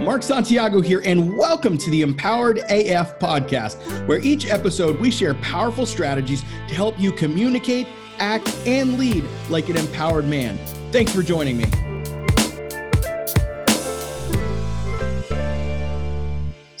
Mark Santiago here, and welcome to the Empowered AF podcast, where each episode we share powerful strategies to help you communicate, act, and lead like an empowered man. Thanks for joining me.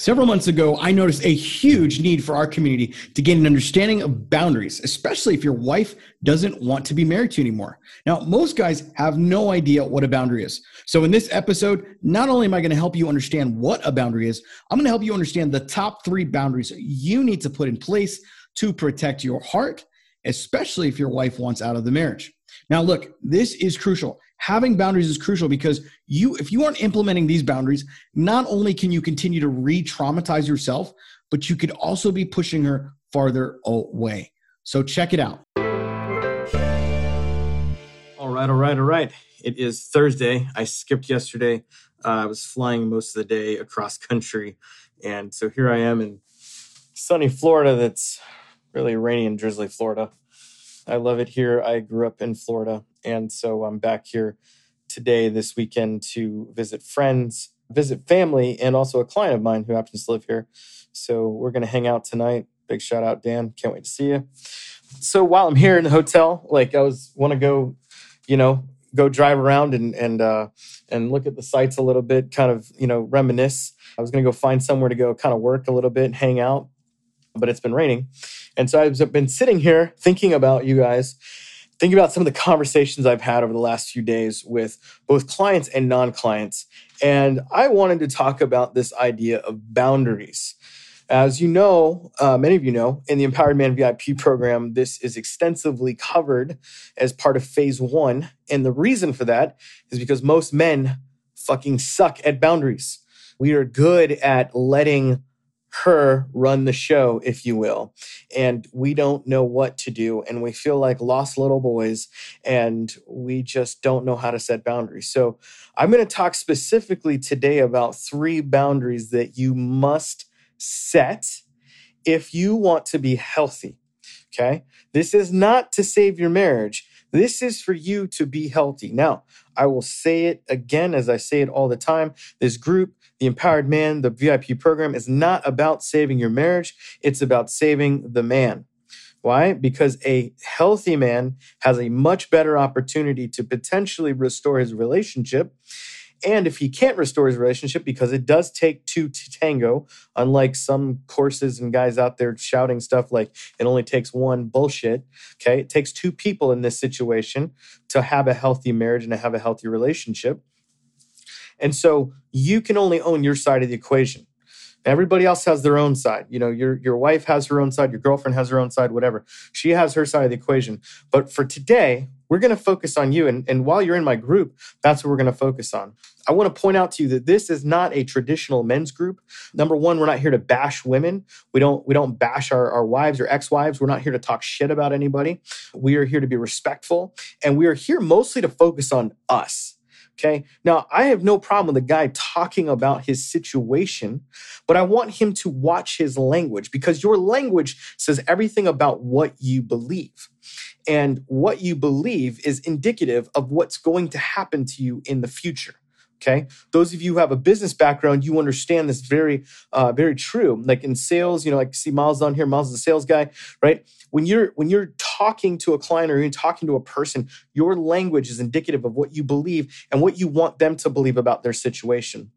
Several months ago, I noticed a huge need for our community to gain an understanding of boundaries, especially if your wife doesn't want to be married to you anymore. Now, most guys have no idea what a boundary is. So, in this episode, not only am I going to help you understand what a boundary is, I'm going to help you understand the top three boundaries you need to put in place to protect your heart, especially if your wife wants out of the marriage. Now, look, this is crucial. Having boundaries is crucial because you if you aren't implementing these boundaries not only can you continue to re-traumatize yourself but you could also be pushing her farther away. So check it out. All right all right all right. It is thursday. I skipped yesterday. Uh, i was flying most of the day across country. And so here i am in sunny florida that's really rainy and drizzly florida I love it here. I grew up in Florida. And so I'm back here today, this weekend, to visit friends, visit family, and also a client of mine who happens to live here. So we're going to hang out tonight. Big shout out, Dan. Can't wait to see you. So while I'm here in the hotel, like I was want to go, you know, go drive around and and uh, and look at the sights a little bit, kind of you know reminisce. I was going to go find somewhere to go, kind of work a little bit, hang out, but it's been raining. And so I've been sitting here thinking about you guys, thinking about some of the conversations I've had over the last few days with both clients and non clients. And I wanted to talk about this idea of boundaries. As you know, uh, many of you know, in the Empowered Man VIP program, this is extensively covered as part of phase one. And the reason for that is because most men fucking suck at boundaries. We are good at letting her run the show, if you will. And we don't know what to do. And we feel like lost little boys and we just don't know how to set boundaries. So I'm going to talk specifically today about three boundaries that you must set if you want to be healthy. Okay. This is not to save your marriage. This is for you to be healthy. Now, I will say it again as I say it all the time. This group the Empowered Man, the VIP program, is not about saving your marriage, it's about saving the man. Why? Because a healthy man has a much better opportunity to potentially restore his relationship. And if he can't restore his relationship, because it does take two to tango, unlike some courses and guys out there shouting stuff like it only takes one bullshit. Okay. It takes two people in this situation to have a healthy marriage and to have a healthy relationship. And so you can only own your side of the equation. Everybody else has their own side. You know, your your wife has her own side, your girlfriend has her own side, whatever. She has her side of the equation. But for today, we're going to focus on you. And, and while you're in my group, that's what we're going to focus on. I want to point out to you that this is not a traditional men's group. Number one, we're not here to bash women. We don't we don't bash our, our wives or ex-wives. We're not here to talk shit about anybody. We are here to be respectful. And we are here mostly to focus on us Okay. Now, I have no problem with a guy talking about his situation, but I want him to watch his language because your language says everything about what you believe. And what you believe is indicative of what's going to happen to you in the future. Okay. Those of you who have a business background, you understand this very, uh, very true. Like in sales, you know, like see Miles on here. Miles is a sales guy, right? When you're when you're talking to a client or you're talking to a person, your language is indicative of what you believe and what you want them to believe about their situation.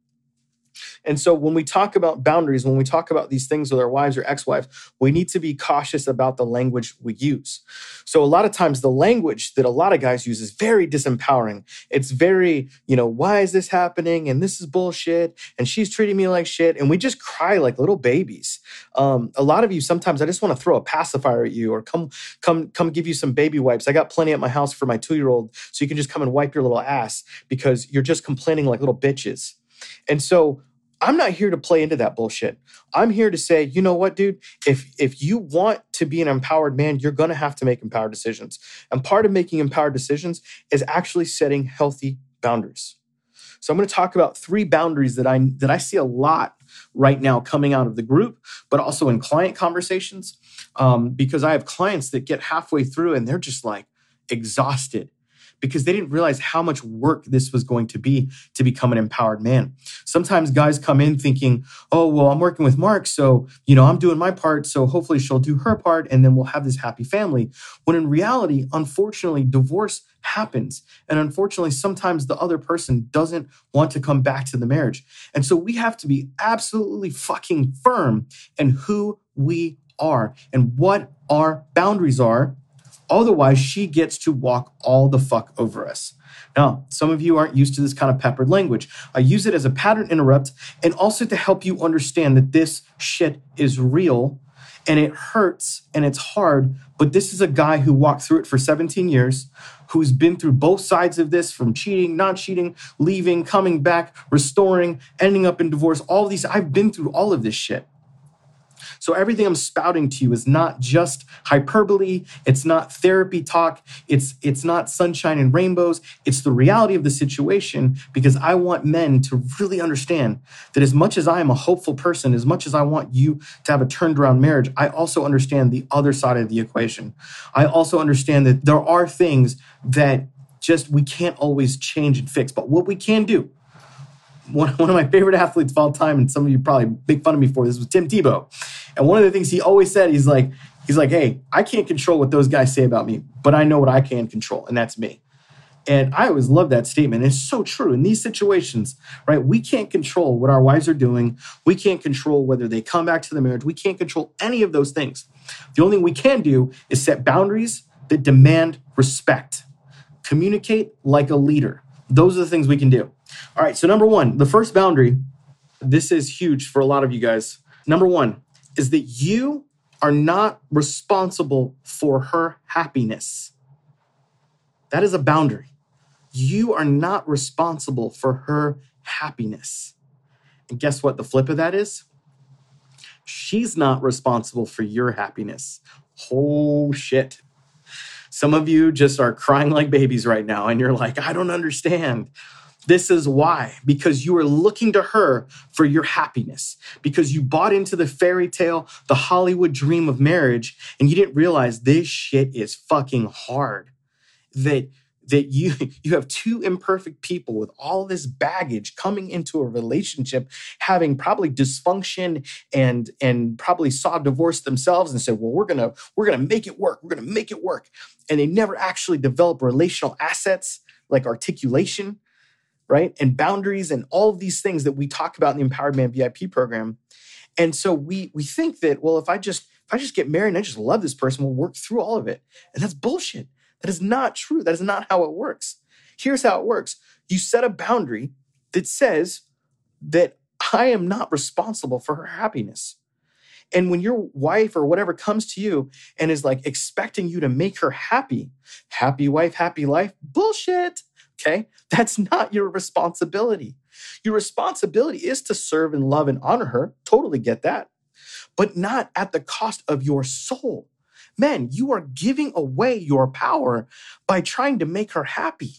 And so when we talk about boundaries, when we talk about these things with our wives or ex-wives, we need to be cautious about the language we use. So a lot of times the language that a lot of guys use is very disempowering. It's very, you know, why is this happening? And this is bullshit. And she's treating me like shit. And we just cry like little babies. Um, a lot of you sometimes I just want to throw a pacifier at you or come, come, come give you some baby wipes. I got plenty at my house for my two-year-old, so you can just come and wipe your little ass because you're just complaining like little bitches. And so I'm not here to play into that bullshit. I'm here to say, you know what, dude? If if you want to be an empowered man, you're going to have to make empowered decisions. And part of making empowered decisions is actually setting healthy boundaries. So I'm going to talk about three boundaries that I that I see a lot right now coming out of the group, but also in client conversations, um, because I have clients that get halfway through and they're just like exhausted because they didn't realize how much work this was going to be to become an empowered man. Sometimes guys come in thinking, oh, well, I'm working with Mark, so, you know, I'm doing my part, so hopefully she'll do her part, and then we'll have this happy family. When in reality, unfortunately, divorce happens. And unfortunately, sometimes the other person doesn't want to come back to the marriage. And so we have to be absolutely fucking firm in who we are and what our boundaries are Otherwise, she gets to walk all the fuck over us. Now, some of you aren't used to this kind of peppered language. I use it as a pattern interrupt and also to help you understand that this shit is real and it hurts and it's hard. But this is a guy who walked through it for 17 years, who's been through both sides of this from cheating, not cheating, leaving, coming back, restoring, ending up in divorce. All these, I've been through all of this shit. So everything I'm spouting to you is not just hyperbole, it's not therapy talk, it's it's not sunshine and rainbows, it's the reality of the situation because I want men to really understand that as much as I am a hopeful person, as much as I want you to have a turned around marriage, I also understand the other side of the equation. I also understand that there are things that just we can't always change and fix, but what we can do one, one of my favorite athletes of all time, and some of you probably make fun of me for this, was Tim Tebow. And one of the things he always said, he's like, he's like, hey, I can't control what those guys say about me, but I know what I can control, and that's me. And I always love that statement. It's so true in these situations, right? We can't control what our wives are doing. We can't control whether they come back to the marriage. We can't control any of those things. The only thing we can do is set boundaries that demand respect. Communicate like a leader. Those are the things we can do. All right. So, number one, the first boundary, this is huge for a lot of you guys. Number one is that you are not responsible for her happiness. That is a boundary. You are not responsible for her happiness. And guess what? The flip of that is she's not responsible for your happiness. Oh shit. Some of you just are crying like babies right now, and you're like, I don't understand. This is why, because you are looking to her for your happiness, because you bought into the fairy tale, the Hollywood dream of marriage, and you didn't realize this shit is fucking hard. That that you you have two imperfect people with all this baggage coming into a relationship having probably dysfunction and and probably saw divorce themselves and said well we're gonna we're gonna make it work we're gonna make it work. And they never actually develop relational assets like articulation right? And boundaries and all of these things that we talk about in the Empowered Man VIP program. And so we we think that, well, if I just if I just get married and I just love this person, we'll work through all of it. And that's bullshit. That is not true. That is not how it works. Here's how it works. You set a boundary that says that I am not responsible for her happiness. And when your wife or whatever comes to you and is like expecting you to make her happy, happy wife, happy life, bullshit. Okay. That's not your responsibility. Your responsibility is to serve and love and honor her. Totally get that. But not at the cost of your soul. Men, you are giving away your power by trying to make her happy.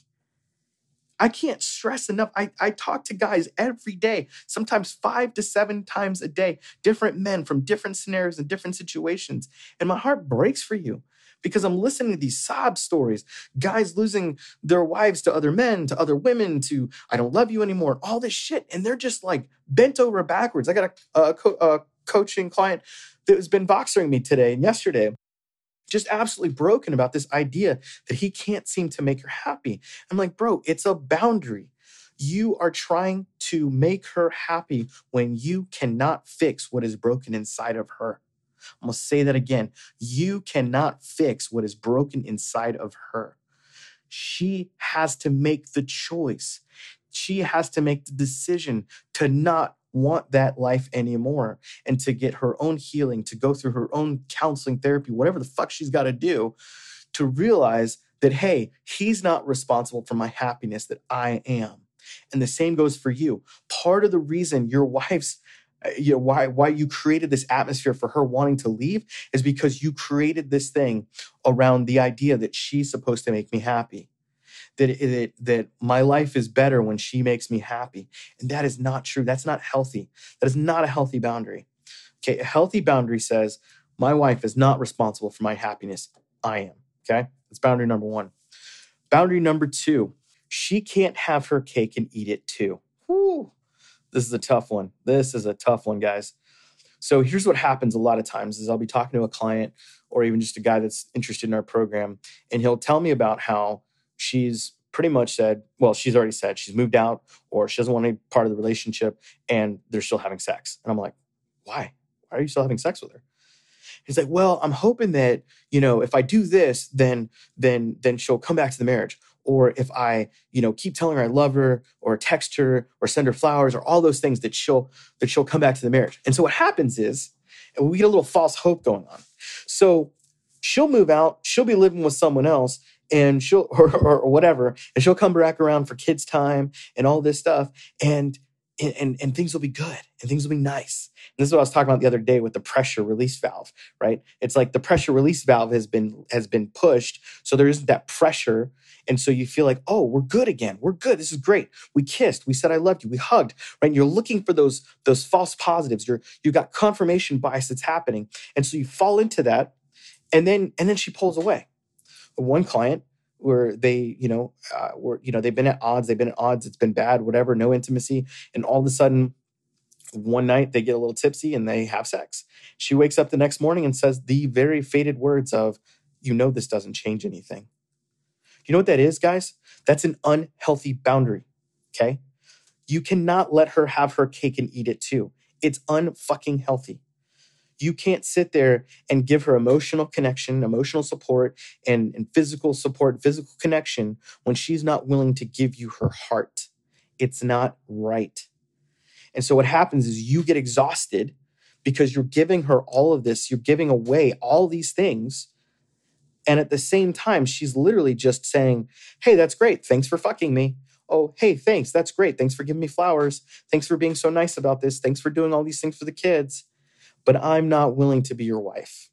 I can't stress enough. I, I talk to guys every day, sometimes five to seven times a day, different men from different scenarios and different situations. And my heart breaks for you because I'm listening to these sob stories, guys losing their wives to other men, to other women, to I don't love you anymore, all this shit. And they're just like bent over backwards. I got a, a, co- a coaching client that has been Voxering me today and yesterday just absolutely broken about this idea that he can't seem to make her happy. I'm like, bro, it's a boundary. You are trying to make her happy when you cannot fix what is broken inside of her. I'm going to say that again. You cannot fix what is broken inside of her. She has to make the choice. She has to make the decision to not want that life anymore and to get her own healing, to go through her own counseling therapy, whatever the fuck she's got to do to realize that, hey, he's not responsible for my happiness, that I am. And the same goes for you. Part of the reason your wife's Uh, you know why why you created this atmosphere for her wanting to leave is because you created this thing around the idea that she's supposed to make me happy that that that my life is better when she makes me happy. And that is not true. That's not healthy. That is not a healthy boundary. Okay a healthy boundary says my wife is not responsible for my happiness. I am. Okay? That's boundary number 1 Boundary number two she can't have her cake and eat it too. This is a tough one. This is a tough one, guys. So here's what happens a lot of times is I'll be talking to a client or even just a guy that's interested in our program and he'll tell me about how she's pretty much said, well, she's already said she's moved out or she doesn't want any part of the relationship and they're still having sex. And I'm like, why? Why are you still having sex with her? He's like, well, I'm hoping that, you know, if I do this, then then then she'll come back to the marriage. Or if I, you know, keep telling her I love her or text her or send her flowers or all those things that she'll that she'll come back to the marriage. And so what happens is and we get a little false hope going on. So she'll move out, she'll be living with someone else, and she'll or, or, or, whatever and she'll come back around for kids time and all this stuff and and and things will be good and things will be nice and this is what i was talking about the other day with the pressure release valve right it's like the pressure release valve has been has been pushed so there isn't that pressure and so you feel like oh we're good again. We're good. This is great. We kissed. We said i loved you. We hugged. Right? And you're looking for those those false positives. You're you got confirmation bias that's happening. And so you fall into that and then and then she pulls away. One client where they, you know, uh, were, you know, they've been at odds, they've been at odds, it's been bad, whatever, no intimacy. And all of a sudden, one night they get a little tipsy and they have sex. She wakes up the next morning and says the very faded words of, you know, this doesn't change anything. You know what that is, guys? That's an unhealthy boundary. Okay. You cannot let her have her cake and eat it too. It's unfucking healthy you can't sit there and give her emotional connection, emotional support, and, and physical support, physical connection when she's not willing to give you her heart. It's not right. And so what happens is you get exhausted because you're giving her all of this, you're giving away all these things. And at the same time, she's literally just saying, Hey, that's great. Thanks for fucking me. Oh, hey, thanks. That's great. Thanks for giving me flowers. Thanks for being so nice about this. Thanks for doing all these things for the kids but I'm not willing to be your wife.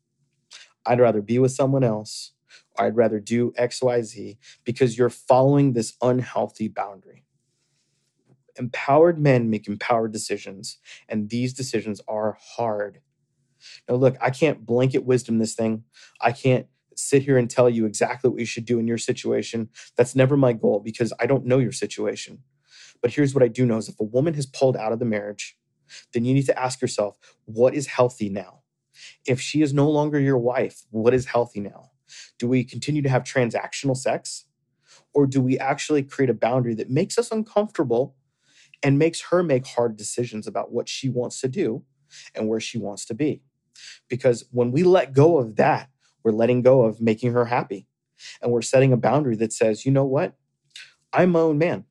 I'd rather be with someone else. I'd rather do XYZ because you're following this unhealthy boundary. Empowered men make empowered decisions, and these decisions are hard. Now, look, I can't blanket wisdom this thing. I can't sit here and tell you exactly what you should do in your situation. That's never my goal because I don't know your situation. But here's what I do know is if a woman has pulled out of the marriage, then you need to ask yourself, what is healthy now? If she is no longer your wife, what is healthy now? Do we continue to have transactional sex? Or do we actually create a boundary that makes us uncomfortable and makes her make hard decisions about what she wants to do and where she wants to be? Because when we let go of that, we're letting go of making her happy. And we're setting a boundary that says, you know what? I'm my own man.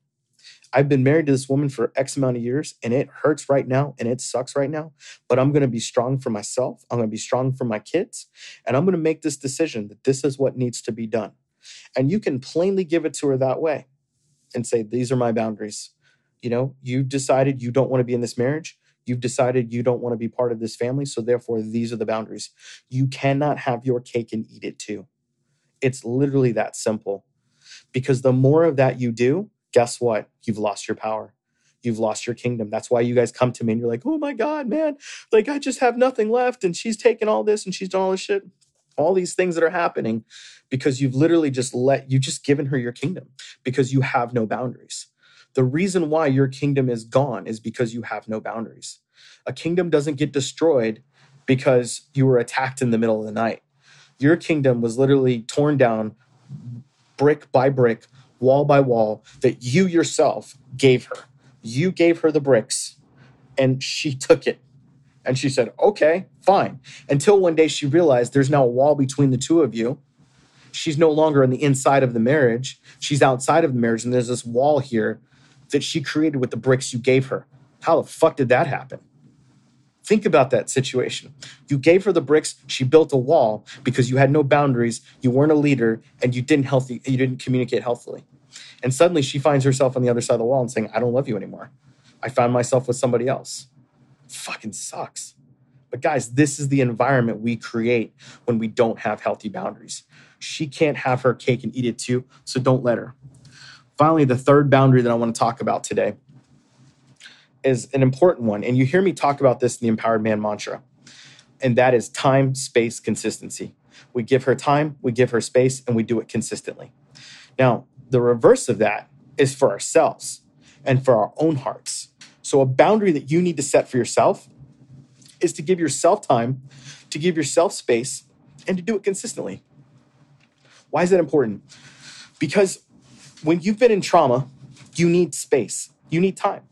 I've been married to this woman for X amount of years and it hurts right now and it sucks right now, but I'm going to be strong for myself. I'm going to be strong for my kids. And I'm going to make this decision that this is what needs to be done. And you can plainly give it to her that way and say, These are my boundaries. You know, you've decided you don't want to be in this marriage. You've decided you don't want to be part of this family. So therefore, these are the boundaries. You cannot have your cake and eat it too. It's literally that simple. Because the more of that you do, guess what? You've lost your power. You've lost your kingdom. That's why you guys come to me and you're like, oh my God, man, like I just have nothing left. And she's taken all this and she's done all this shit, all these things that are happening because you've literally just let, you've just given her your kingdom because you have no boundaries. The reason why your kingdom is gone is because you have no boundaries. A kingdom doesn't get destroyed because you were attacked in the middle of the night. Your kingdom was literally torn down brick by brick wall by wall that you yourself gave her. You gave her the bricks and she took it. And she said, okay, fine. Until one day she realized there's now a wall between the two of you. She's no longer on the inside of the marriage. She's outside of the marriage. And there's this wall here that she created with the bricks you gave her. How the fuck did that happen? Think about that situation. You gave her the bricks, she built a wall because you had no boundaries, you weren't a leader, and you didn't healthy you didn't communicate healthily. And suddenly she finds herself on the other side of the wall and saying, I don't love you anymore. I found myself with somebody else. Fucking sucks. But guys, this is the environment we create when we don't have healthy boundaries. She can't have her cake and eat it too, so don't let her. Finally, the third boundary that I want to talk about today is an important one. And you hear me talk about this in the Empowered Man mantra, and that is time, space, consistency. We give her time, we give her space, and we do it consistently. Now, the reverse of that is for ourselves and for our own hearts. So, a boundary that you need to set for yourself is to give yourself time, to give yourself space, and to do it consistently. Why is that important? Because when you've been in trauma, you need space, you need time.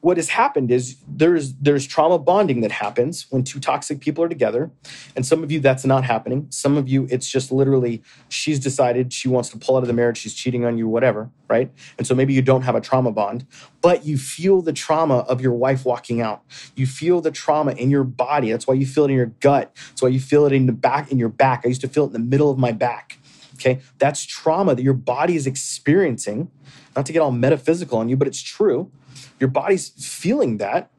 What has happened is there's there's trauma bonding that happens when two toxic people are together. And some of you that's not happening. Some of you it's just literally she's decided she wants to pull out of the marriage. She's cheating on you whatever right? And so maybe you don't have a trauma bond but you feel the trauma of your wife walking out. You feel the trauma in your body. That's why you feel it in your gut. That's why you feel it in the back in your back. I used to feel it in the middle of my back okay that's trauma that your body is experiencing not to get all metaphysical on you but it's true your body's feeling that.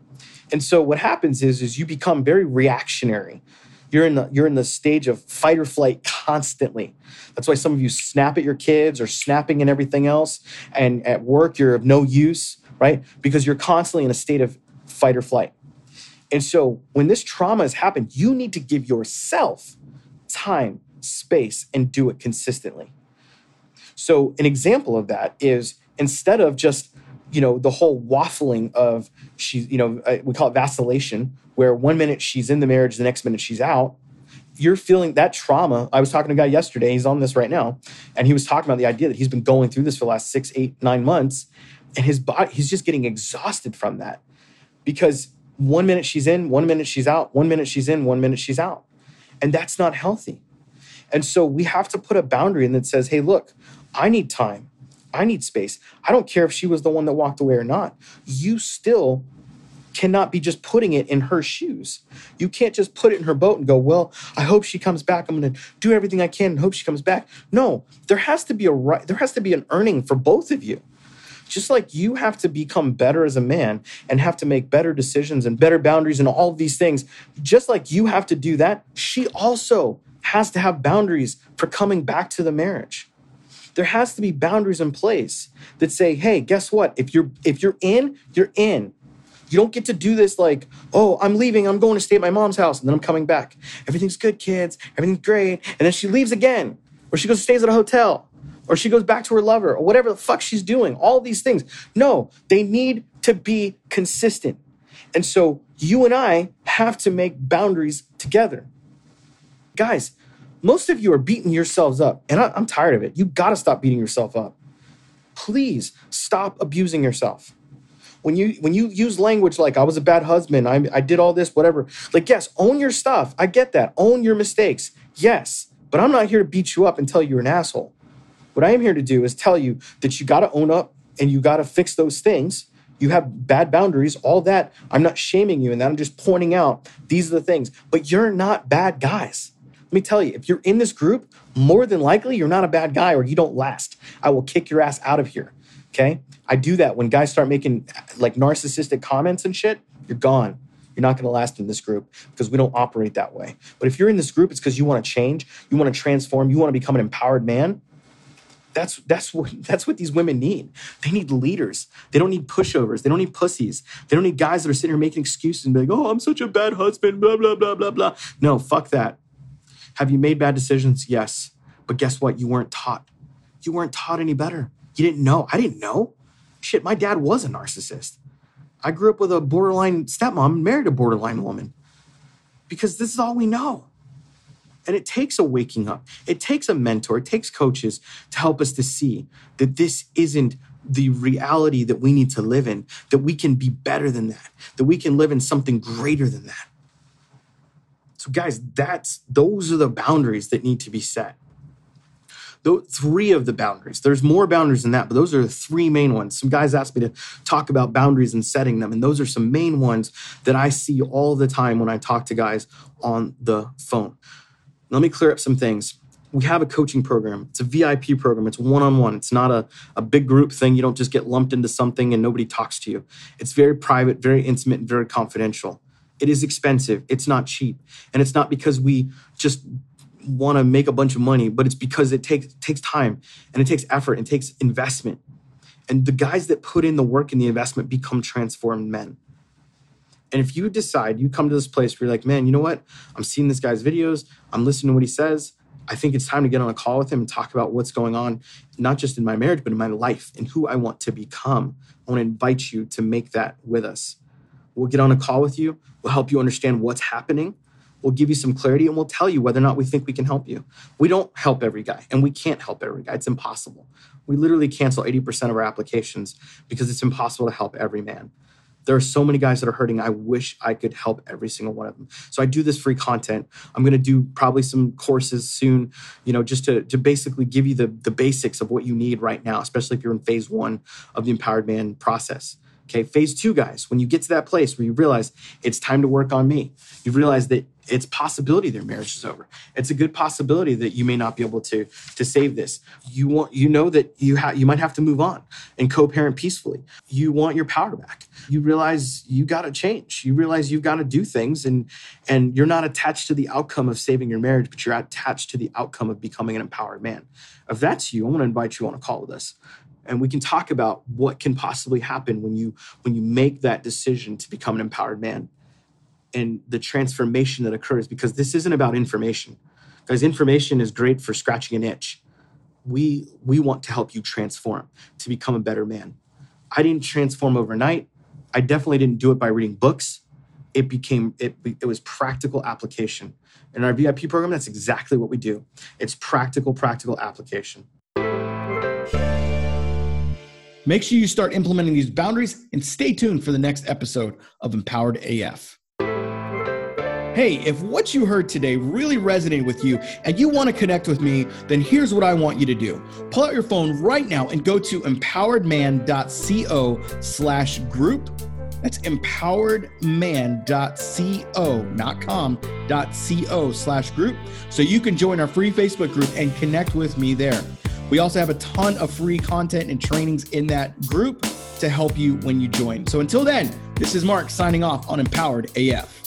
And so what happens is, is you become very reactionary. You're in the you're in the stage of fight or flight constantly. That's why some of you snap at your kids or snapping and everything else. And at work, you're of no use, right? Because you're constantly in a state of fight or flight. And so when this trauma has happened, you need to give yourself time, space, and do it consistently. So an example of that is instead of just you know the whole waffling of she's you know uh, we call it vacillation where one minute she's in the marriage the next minute she's out you're feeling that trauma i was talking to a guy yesterday he's on this right now and he was talking about the idea that he's been going through this for the last six eight nine months and his body he's just getting exhausted from that. Because one minute she's in one minute she's out one minute she's in one minute she's out. And that's not healthy and so we have to put a boundary in that says hey look i need time I need space. I don't care if she was the one that walked away or not. You still cannot be just putting it in her shoes. You can't just put it in her boat and go, "Well, I hope she comes back. I'm going to do everything I can and hope she comes back." No, there has to be a right there has to be an earning for both of you. Just like you have to become better as a man and have to make better decisions and better boundaries and all these things, just like you have to do that, she also has to have boundaries for coming back to the marriage there has to be boundaries in place that say, hey, guess what? If you're if you're in, you're in. You don't get to do this like, oh, I'm leaving, I'm going to stay at my mom's house, and then I'm coming back. Everything's good, kids, everything's great. And then she leaves again, or she goes stays at a hotel, or she goes back to her lover, or whatever the fuck she's doing. All these things. No, they need to be consistent. And so you and I have to make boundaries together. Guys, most of you are beating yourselves up, and I, am tired of it. You got to stop beating yourself up. Please stop abusing yourself. When you when you use language like "I was a bad husband," I, I did all this, whatever. Like, yes, own your stuff. I get that. Own your mistakes. Yes, but I'm not here to beat you up and tell you you're an asshole. What I am here to do is tell you that you got to own up and you got to fix those things. You have bad boundaries, all that. I'm not shaming you in that. I'm just pointing out these are the things. But you're not bad guys. Let me tell you, if you're in this group, more than likely you're not a bad guy or you don't last. I will kick your ass out of here. Okay. I do that when guys start making like narcissistic comments and shit, you're gone. You're not going to last in this group because we don't operate that way. But if you're in this group, it's because you want to change, you want to transform, you want to become an empowered man. That's that's what that's what these women need. They need leaders. They don't need pushovers. They don't need pussies. They don't need guys that are sitting here making excuses and be like, "Oh, I'm such a bad husband." Blah blah blah blah blah. No, fuck that. Have you made bad decisions? Yes. But guess what? You weren't taught. You weren't taught any better. You didn't know. I didn't know. Shit, my dad was a narcissist. I grew up with a borderline stepmom married a borderline woman because this is all we know. And it takes a waking up. It takes a mentor. It takes coaches to help us to see that this isn't the reality that we need to live in, that we can be better than that, that we can live in something greater than that. So, guys, that's those are the boundaries that need to be set. Those three of the boundaries. There's more boundaries than that, but those are the three main ones. Some guys asked me to talk about boundaries and setting them, and those are some main ones that I see all the time when I talk to guys on the phone. Let me clear up some things we have a coaching program. It's a VIP program. It's one on one. It's not a, a big group thing. You don't just get lumped into something and nobody talks to you. It's very private, very intimate, and very confidential. It is expensive. It's not cheap. And it's not because we just want to make a bunch of money, but it's because it takes takes time and it takes effort and takes investment. And the guys that put in the work and the investment become transformed men. And if you decide you come to this place where you're like, man, you know what? I'm seeing this guy's videos, I'm listening to what he says, I think it's time to get on a call with him and talk about what's going on, not just in my marriage, but in my life and who I want to become. I want to invite you to make that with us. We'll get on a call with you. We'll help you understand what's happening. We'll give you some clarity and we'll tell you whether or not we think we can help you. We don't help every guy and we can't help every guy. It's impossible. We literally cancel 80% of our applications because it's impossible to help every man. There are so many guys that are hurting. I wish I could help every single one of them. So I do this free content. I'm going to do probably some courses soon, you know, just to, to basically give you the, the basics of what you need right now, especially if you're in phase one of the empowered man process. Okay, phase two, guys, when you get to that place where you realize it's time to work on me, you realize that it's possibility their marriage is over. It's a good possibility that you may not be able to to save this. You want you know that you have you might have to move on and co-parent peacefully. You want your power back. You realize you got to change. You realize you've got to do things and and you're not attached to the outcome of saving your marriage, but you're attached to the outcome of becoming an empowered man. If that's you, I want to invite you on a call with us and we can talk about what can possibly happen when you when you make that decision to become an empowered man. And the transformation that occurs because this isn't about information. Because information is great for scratching an itch. We we want to help you transform to become a better man. I didn't transform overnight. I definitely didn't do it by reading books. It became it, it was practical application. In our vip program that's exactly what we do. It's practical practical application Make sure you start implementing these boundaries and stay tuned for the next episode of Empowered AF. Hey, if what you heard today really resonated with you and you want to connect with me, then here's what I want you to do. Pull out your phone right now and go to empoweredman.co slash group. That's empoweredman.co, not com, .co slash group. So you can join our free Facebook group and connect with me there. We also have a ton of free content and trainings in that group to help you when you join. So until then, this is Mark signing off on Empowered AF.